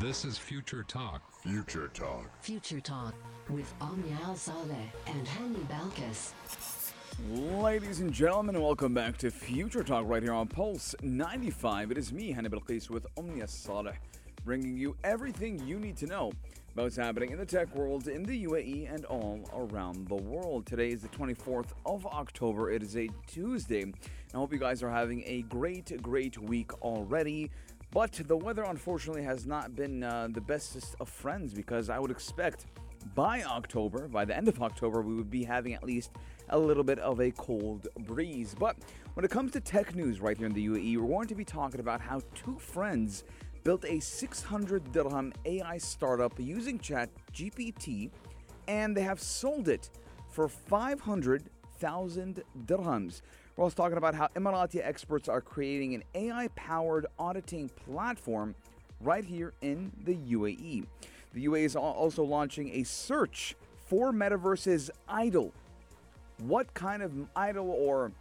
This is Future Talk. Future Talk. Future Talk with Omnia Al Saleh and Hani Balkis. Ladies and gentlemen, welcome back to Future Talk right here on Pulse 95. It is me, Hani Balkis, with Omnia Saleh, bringing you everything you need to know about what's happening in the tech world in the UAE and all around the world. Today is the 24th of October. It is a Tuesday. I hope you guys are having a great, great week already. But the weather, unfortunately, has not been uh, the bestest of friends because I would expect by October, by the end of October, we would be having at least a little bit of a cold breeze. But when it comes to tech news right here in the UAE, we're going to be talking about how two friends built a 600 dirham AI startup using Chat GPT and they have sold it for 500,000 dirhams. We're also talking about how Emirati experts are creating an AI powered auditing platform right here in the UAE. The UAE is also launching a search for Metaverse's idol. What kind of idol or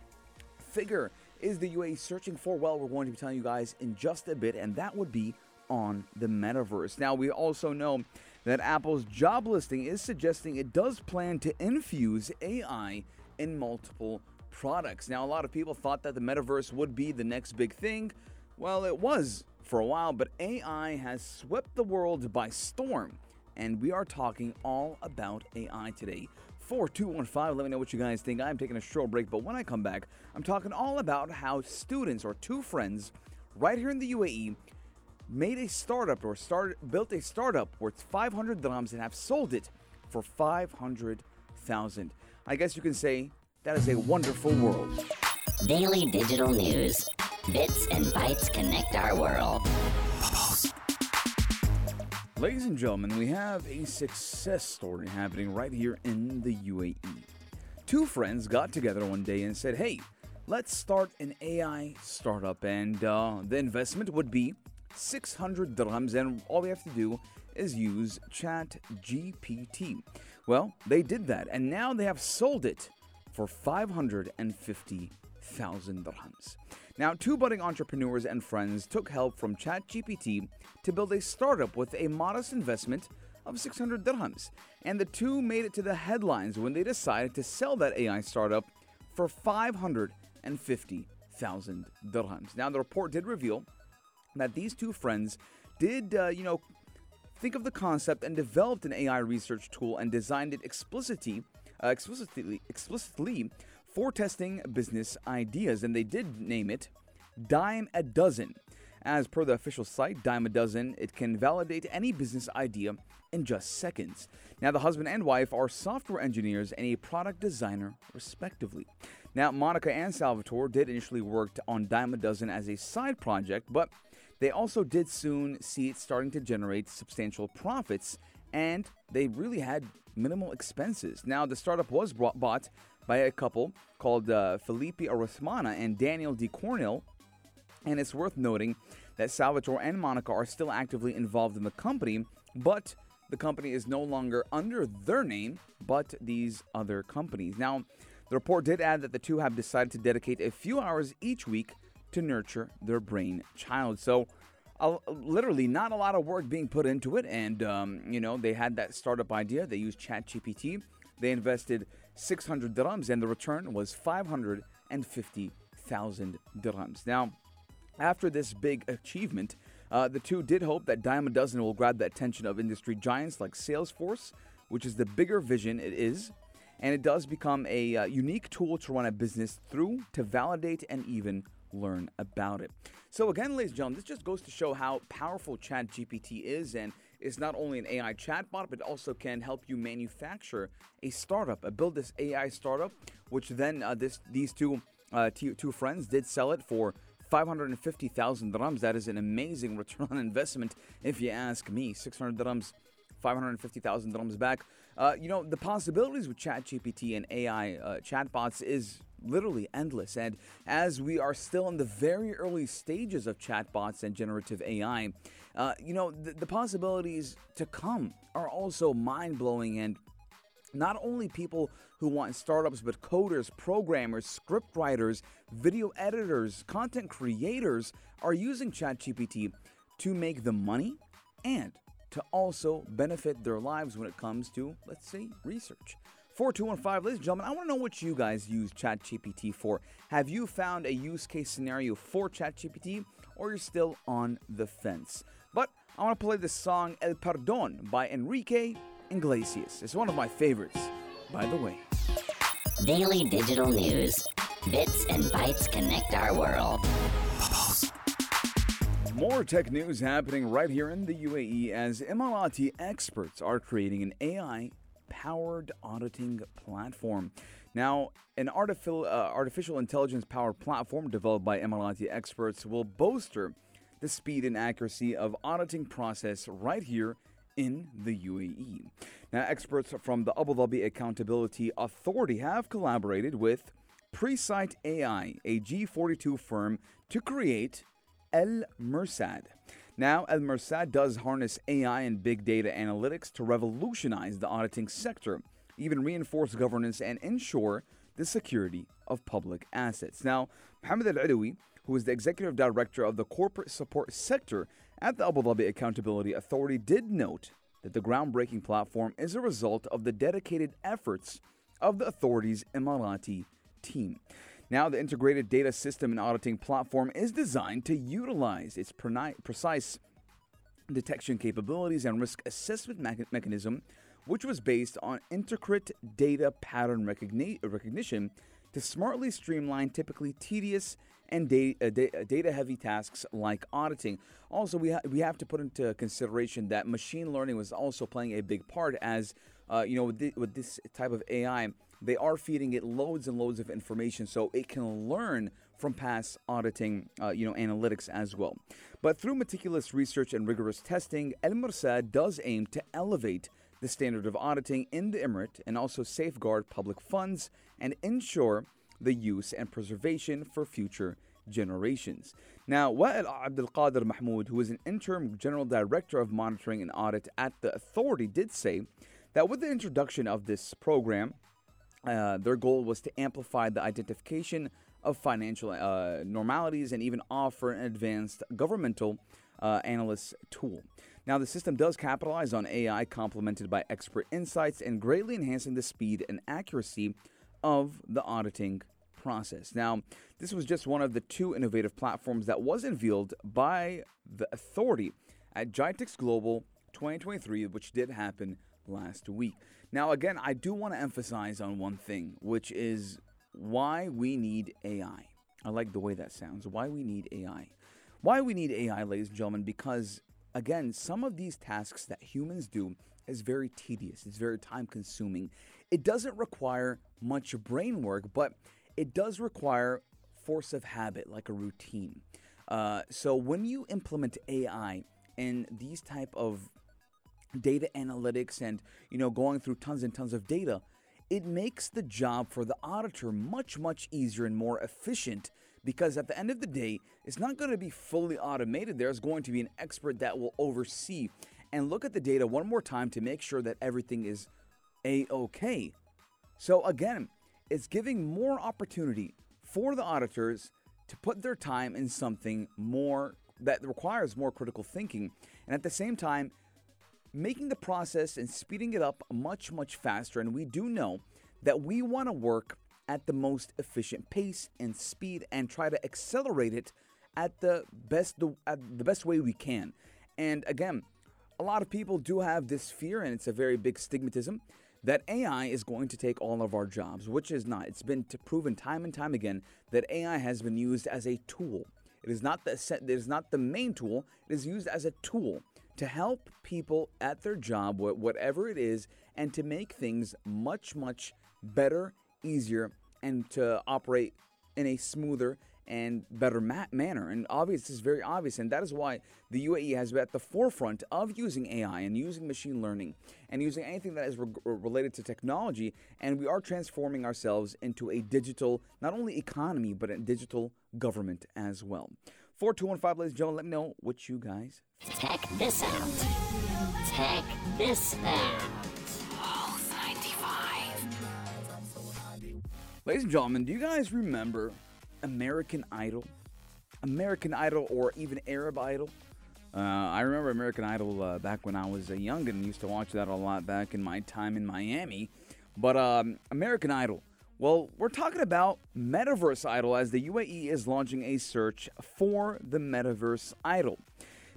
figure is the UAE searching for? Well, we're going to be telling you guys in just a bit, and that would be on the metaverse. Now, we also know that Apple's job listing is suggesting it does plan to infuse AI in multiple products. Now, a lot of people thought that the metaverse would be the next big thing. Well, it was for a while, but AI has swept the world by storm. And we are talking all about AI today. 4215, let me know what you guys think. I'm taking a short break, but when I come back, I'm talking all about how students or two friends right here in the UAE made a startup or started built a startup worth 500 dirhams and have sold it for 500,000. I guess you can say that is a wonderful world. Daily digital news. Bits and bytes connect our world. Ladies and gentlemen, we have a success story happening right here in the UAE. Two friends got together one day and said, Hey, let's start an AI startup, and uh, the investment would be 600 dirhams, and all we have to do is use Chat GPT. Well, they did that, and now they have sold it for 550,000 dirhams. Now, two budding entrepreneurs and friends took help from ChatGPT to build a startup with a modest investment of 600 dirhams. And the two made it to the headlines when they decided to sell that AI startup for 550,000 dirhams. Now, the report did reveal that these two friends did, uh, you know, think of the concept and developed an AI research tool and designed it explicitly, uh, explicitly, explicitly for testing business ideas, and they did name it Dime a Dozen. As per the official site, Dime a Dozen, it can validate any business idea in just seconds. Now, the husband and wife are software engineers and a product designer, respectively. Now, Monica and Salvatore did initially work on Dime a Dozen as a side project, but they also did soon see it starting to generate substantial profits, and they really had minimal expenses. Now, the startup was brought, bought by a couple called uh, Felipe Arithmana and Daniel D. Cornell, and it's worth noting that Salvatore and Monica are still actively involved in the company, but the company is no longer under their name, but these other companies. Now, the report did add that the two have decided to dedicate a few hours each week to nurture their brain child. So, literally, not a lot of work being put into it. And, um, you know, they had that startup idea. They used ChatGPT. They invested 600 dirhams, and the return was 550,000 dirhams. Now, after this big achievement, uh, the two did hope that Dime a Dozen will grab the attention of industry giants like Salesforce, which is the bigger vision it is, and it does become a uh, unique tool to run a business through to validate and even learn about it. So again, ladies and gentlemen, this just goes to show how powerful ChatGPT is, and it's not only an AI chatbot, but also can help you manufacture a startup, uh, build this AI startup, which then uh, this these two uh, two, two friends did sell it for 550,000 dirhams. That is an amazing return on investment, if you ask me. 600 dirhams, 550,000 dirhams back. Uh, you know, the possibilities with ChatGPT and AI uh, chatbots is literally endless. And as we are still in the very early stages of chatbots and generative AI, uh, you know, the, the possibilities to come are also mind blowing and not only people who want startups, but coders, programmers, script writers, video editors, content creators are using ChatGPT to make the money and to also benefit their lives when it comes to, let's say, research. 4215, ladies and gentlemen, I want to know what you guys use ChatGPT for. Have you found a use case scenario for ChatGPT or you're still on the fence? But I want to play the song El Perdón by Enrique Iglesias. It's one of my favorites, by the way. Daily digital news. Bits and bytes connect our world. More tech news happening right here in the UAE as Emirati experts are creating an AI powered auditing platform. Now, an artificial, uh, artificial intelligence powered platform developed by Emirati experts will bolster the speed and accuracy of auditing process right here in the UAE. Now, experts from the Abu Dhabi Accountability Authority have collaborated with Presight AI, a G42 firm, to create El Mursad. Now, El Mursad does harness AI and big data analytics to revolutionize the auditing sector, even reinforce governance and ensure the security of public assets. Now, Mohammed Al Alawi, who is the executive director of the corporate support sector at the Abu Dhabi Accountability Authority, did note that the groundbreaking platform is a result of the dedicated efforts of the authority's Emirati team. Now, the integrated data system and auditing platform is designed to utilize its precise detection capabilities and risk assessment me- mechanism, which was based on intricate data pattern recogni- recognition to smartly streamline typically tedious and uh, data heavy tasks like auditing. Also, we, ha- we have to put into consideration that machine learning was also playing a big part as, uh, you know, with, th- with this type of AI they are feeding it loads and loads of information so it can learn from past auditing, uh, you know, analytics as well. But through meticulous research and rigorous testing, El Mursad does aim to elevate the standard of auditing in the Emirate and also safeguard public funds and ensure the use and preservation for future generations. Now, Wa'il Abdul Qadir Mahmoud, who is an interim general director of monitoring and audit at the authority, did say that with the introduction of this program, uh, their goal was to amplify the identification of financial uh, normalities and even offer an advanced governmental uh, analyst tool. Now, the system does capitalize on AI complemented by expert insights and greatly enhancing the speed and accuracy of the auditing process. Now, this was just one of the two innovative platforms that was unveiled by the authority at GITEX Global 2023, which did happen last week. Now, again, I do want to emphasize on one thing, which is why we need AI. I like the way that sounds. Why we need AI. Why we need AI, ladies and gentlemen, because again, some of these tasks that humans do is very tedious, it's very time consuming. It doesn't require much brain work, but it does require force of habit, like a routine. Uh, so when you implement AI in these type of data analytics and you know going through tons and tons of data it makes the job for the auditor much much easier and more efficient because at the end of the day it's not going to be fully automated. There's going to be an expert that will oversee. And look at the data one more time to make sure that everything is a-okay. So again it's giving more opportunity for the auditors to put their time in something more that requires more critical thinking. And at the same time making the process and speeding it up much, much faster. And we do know that we want to work at the most efficient pace and speed and try to accelerate it at the best the, the best way we can. And again, a lot of people do have this fear and it's a very big stigmatism that AI is going to take all of our jobs, which is not. It's been proven time and time again that AI has been used as a tool. It is not the it is not the main tool. It is used as a tool to help people at their job, whatever it is, and to make things much, much better, easier, and to operate in a smoother and better ma- manner. And obvious, this is very obvious, and that is why the UAE has been at the forefront of using AI and using machine learning and using anything that is re- related to technology. And we are transforming ourselves into a digital, not only economy, but a digital government as well. 4215, ladies and gentlemen, let me know what you guys. Check this out. Check this out. Pulse 95. Ladies and gentlemen, do you guys remember American Idol? American Idol or even Arab Idol? Uh, I remember American Idol uh, back when I was uh, young and used to watch that a lot back in my time in Miami. But um, American Idol, well, we're talking about Metaverse Idol as the UAE is launching a search for the Metaverse Idol.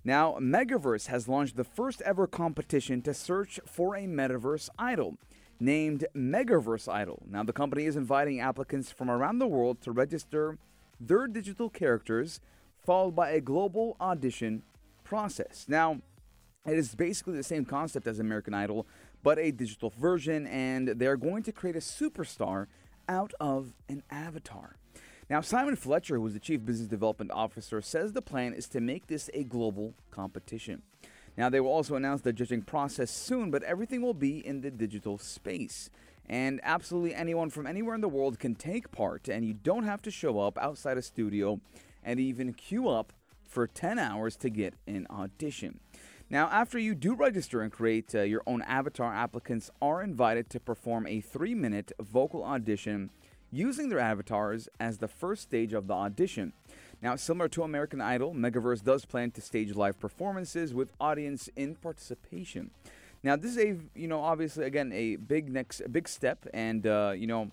Now, Megaverse has launched the first ever competition to search for a Metaverse Idol named Megaverse Idol. Now, the company is inviting applicants from around the world to register their digital characters, followed by a global audition process. Now, it is basically the same concept as American Idol, but a digital version, and they're going to create a superstar out of an avatar. Now, Simon Fletcher, who is the Chief Business Development Officer, says the plan is to make this a global competition. Now, they will also announce the judging process soon, but everything will be in the digital space. And absolutely anyone from anywhere in the world can take part, and you don't have to show up outside a studio and even queue up for 10 hours to get an audition. Now, after you do register and create uh, your own avatar, applicants are invited to perform a three minute vocal audition using their avatars as the first stage of the audition. Now, similar to American Idol, Megaverse does plan to stage live performances with audience in participation. Now, this is a you know obviously again a big next big step, and uh, you know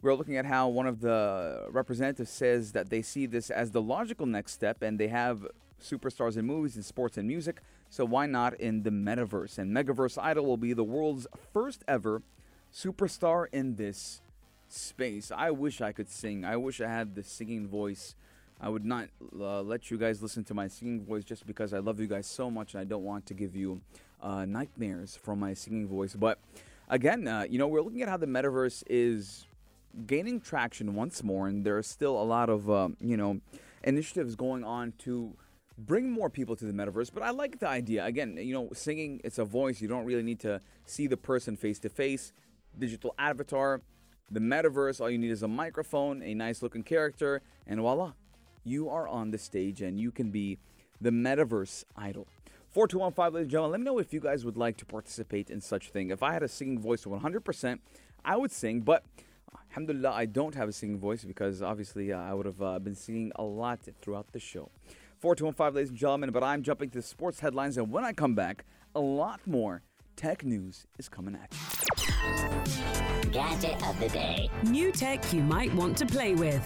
we're looking at how one of the representatives says that they see this as the logical next step, and they have superstars in movies and sports and music. So why not in the metaverse? And Megaverse Idol will be the world's first ever superstar in this space. I wish I could sing. I wish I had the singing voice I would not uh, let you guys listen to my singing voice just because I love you guys so much and I don't want to give you uh, nightmares from my singing voice. But again, uh, you know, we're looking at how the metaverse is gaining traction once more, and there are still a lot of, um, you know, initiatives going on to bring more people to the metaverse. But I like the idea. Again, you know, singing, it's a voice. You don't really need to see the person face to face. Digital avatar. The metaverse, all you need is a microphone, a nice looking character, and voila, you are on the stage and you can be the metaverse idol. 4215, ladies and gentlemen, let me know if you guys would like to participate in such thing. If I had a singing voice 100%, I would sing, but alhamdulillah, I don't have a singing voice because obviously uh, I would have uh, been singing a lot throughout the show. 4215, ladies and gentlemen, but I'm jumping to the sports headlines, and when I come back, a lot more tech news is coming at you. Gadget of the day. New tech you might want to play with.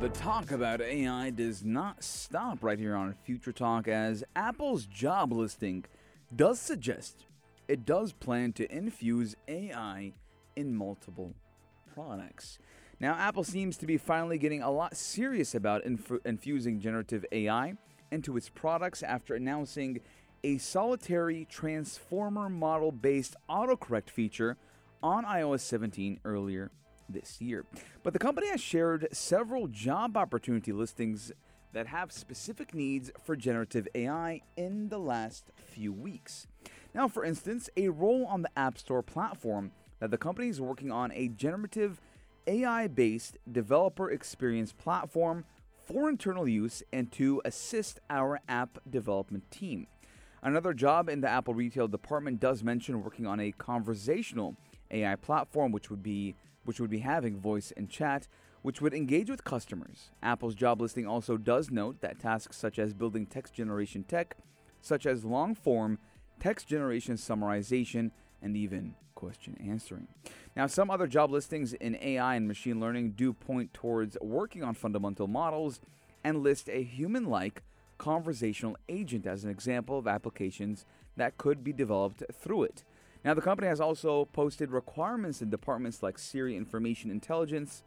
The talk about AI does not stop right here on Future Talk as Apple's job listing does suggest it does plan to infuse AI in multiple products. Now, Apple seems to be finally getting a lot serious about inf- infusing generative AI into its products after announcing a solitary transformer model based autocorrect feature on iOS 17 earlier this year. But the company has shared several job opportunity listings that have specific needs for generative AI in the last few weeks. Now, for instance, a role on the App Store platform that the company is working on a generative AI based developer experience platform for internal use and to assist our app development team. Another job in the Apple retail department does mention working on a conversational AI platform, which would be which would be having voice and chat, which would engage with customers. Apple's job listing also does note that tasks such as building text generation tech, such as long form text generation summarization, and even question answering. Now, some other job listings in AI and machine learning do point towards working on fundamental models and list a human like conversational agent as an example of applications that could be developed through it. Now, the company has also posted requirements in departments like Siri Information Intelligence,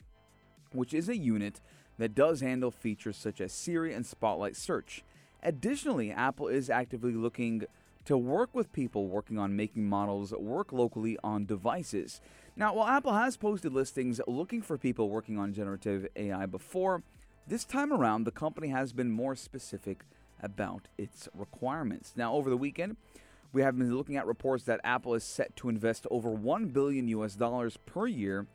which is a unit that does handle features such as Siri and Spotlight Search. Additionally, Apple is actively looking to work with people working on making models work locally on devices. Now, while Apple has posted listings looking for people working on generative AI before, this time around the company has been more specific about its requirements. Now, over the weekend, we have been looking at reports that Apple is set to invest over 1 billion US dollars per year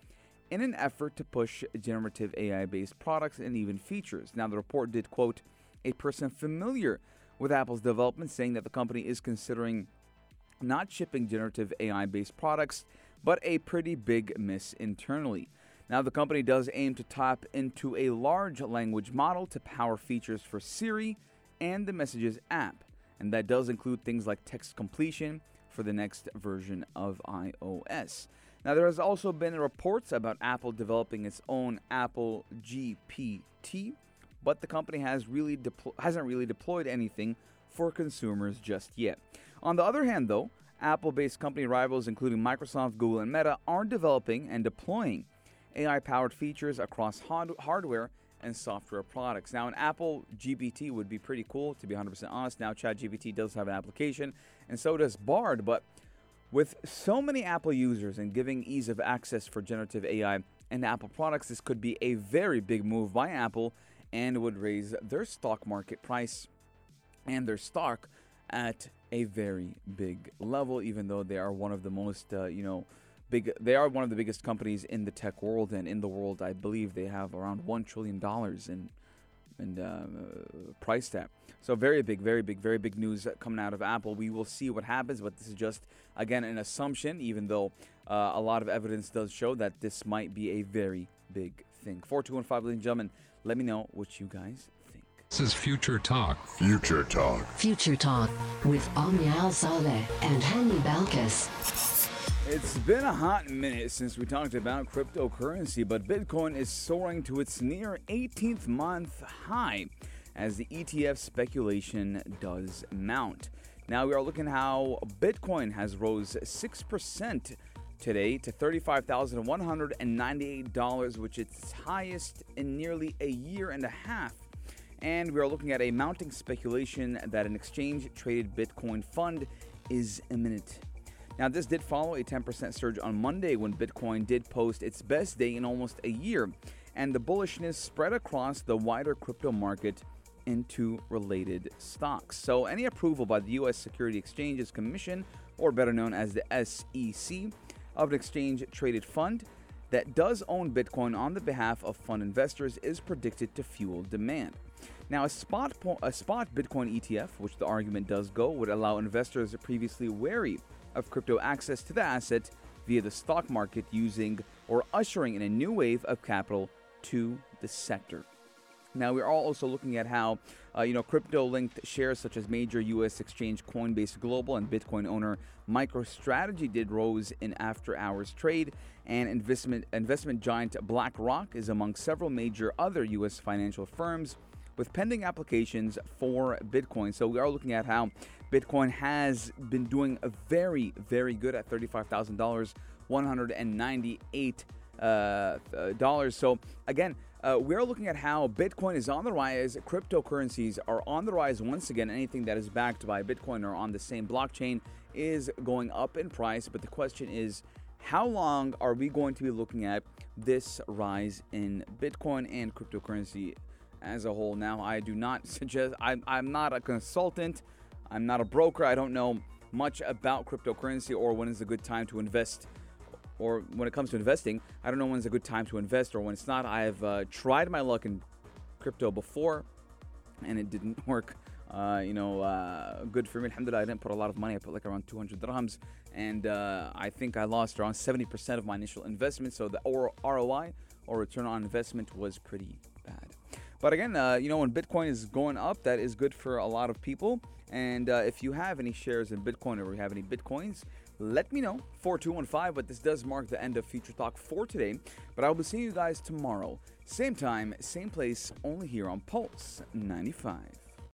in an effort to push generative AI based products and even features. Now, the report did quote a person familiar with Apple's development saying that the company is considering not shipping generative AI based products, but a pretty big miss internally. Now, the company does aim to tap into a large language model to power features for Siri and the Messages app, and that does include things like text completion for the next version of iOS. Now, there has also been reports about Apple developing its own Apple GPT, but the company has really deplo- hasn't really deployed anything for consumers just yet. On the other hand, though, Apple based company rivals, including Microsoft, Google, and Meta, are developing and deploying AI powered features across hard- hardware and software products. Now, an Apple GPT would be pretty cool, to be 100% honest. Now, ChatGPT does have an application, and so does Bard, but with so many Apple users and giving ease of access for generative AI and Apple products, this could be a very big move by Apple and would raise their stock market price and their stock at a very big level, even though they are one of the most, uh, you know, big. They are one of the biggest companies in the tech world and in the world. I believe they have around one trillion dollars in and uh, price tag. So very big, very big, very big news coming out of Apple. We will see what happens, but this is just again an assumption, even though uh, a lot of evidence does show that this might be a very big thing. Four two one five, ladies and gentlemen, let me know what you guys think. This is Future Talk. Future Talk. Future Talk with Omnia Al Saleh and Hani Balkis. It's been a hot minute since we talked about cryptocurrency, but Bitcoin is soaring to its near 18th month high as the ETF speculation does mount. Now we are looking how Bitcoin has rose 6% today to $35,198, which is its highest in nearly a year and a half. And we are looking at a mounting speculation that an exchange traded Bitcoin fund is imminent. Now, this did follow a 10% surge on Monday when Bitcoin did post its best day in almost a year, and the bullishness spread across the wider crypto market into related stocks. So, any approval by the U.S. Security Exchanges Commission, or better known as the SEC, of an exchange traded fund that does own Bitcoin on the behalf of fund investors is predicted to fuel demand. Now, a spot, po- a spot Bitcoin ETF, which the argument does go, would allow investors previously wary of crypto access to the asset via the stock market using or ushering in a new wave of capital to the sector. Now, we are also looking at how, uh, you know, crypto-linked shares such as major U.S. exchange Coinbase Global and Bitcoin owner MicroStrategy did rose in after-hours trade, and investment investment giant BlackRock is among several major other U.S. financial firms with pending applications for Bitcoin. So we are looking at how Bitcoin has been doing a very, very good at $35,000, 198 uh, dollars. So again, uh, we're looking at how Bitcoin is on the rise. Cryptocurrencies are on the rise once again. Anything that is backed by Bitcoin or on the same blockchain is going up in price. But the question is, how long are we going to be looking at this rise in Bitcoin and cryptocurrency as a whole? Now, I do not suggest, I'm, I'm not a consultant, I'm not a broker, I don't know much about cryptocurrency or when is a good time to invest or when it comes to investing, I don't know when's a good time to invest or when it's not. I've uh, tried my luck in crypto before, and it didn't work. Uh, you know, uh, good for me. Alhamdulillah, I didn't put a lot of money. I put like around 200 dirhams, and uh, I think I lost around 70% of my initial investment. So the ROI or return on investment was pretty bad. But again, uh, you know, when Bitcoin is going up, that is good for a lot of people. And uh, if you have any shares in Bitcoin or you have any Bitcoins, let me know 4215 but this does mark the end of future talk for today but i'll be seeing you guys tomorrow. Same time same place only here on pulse 95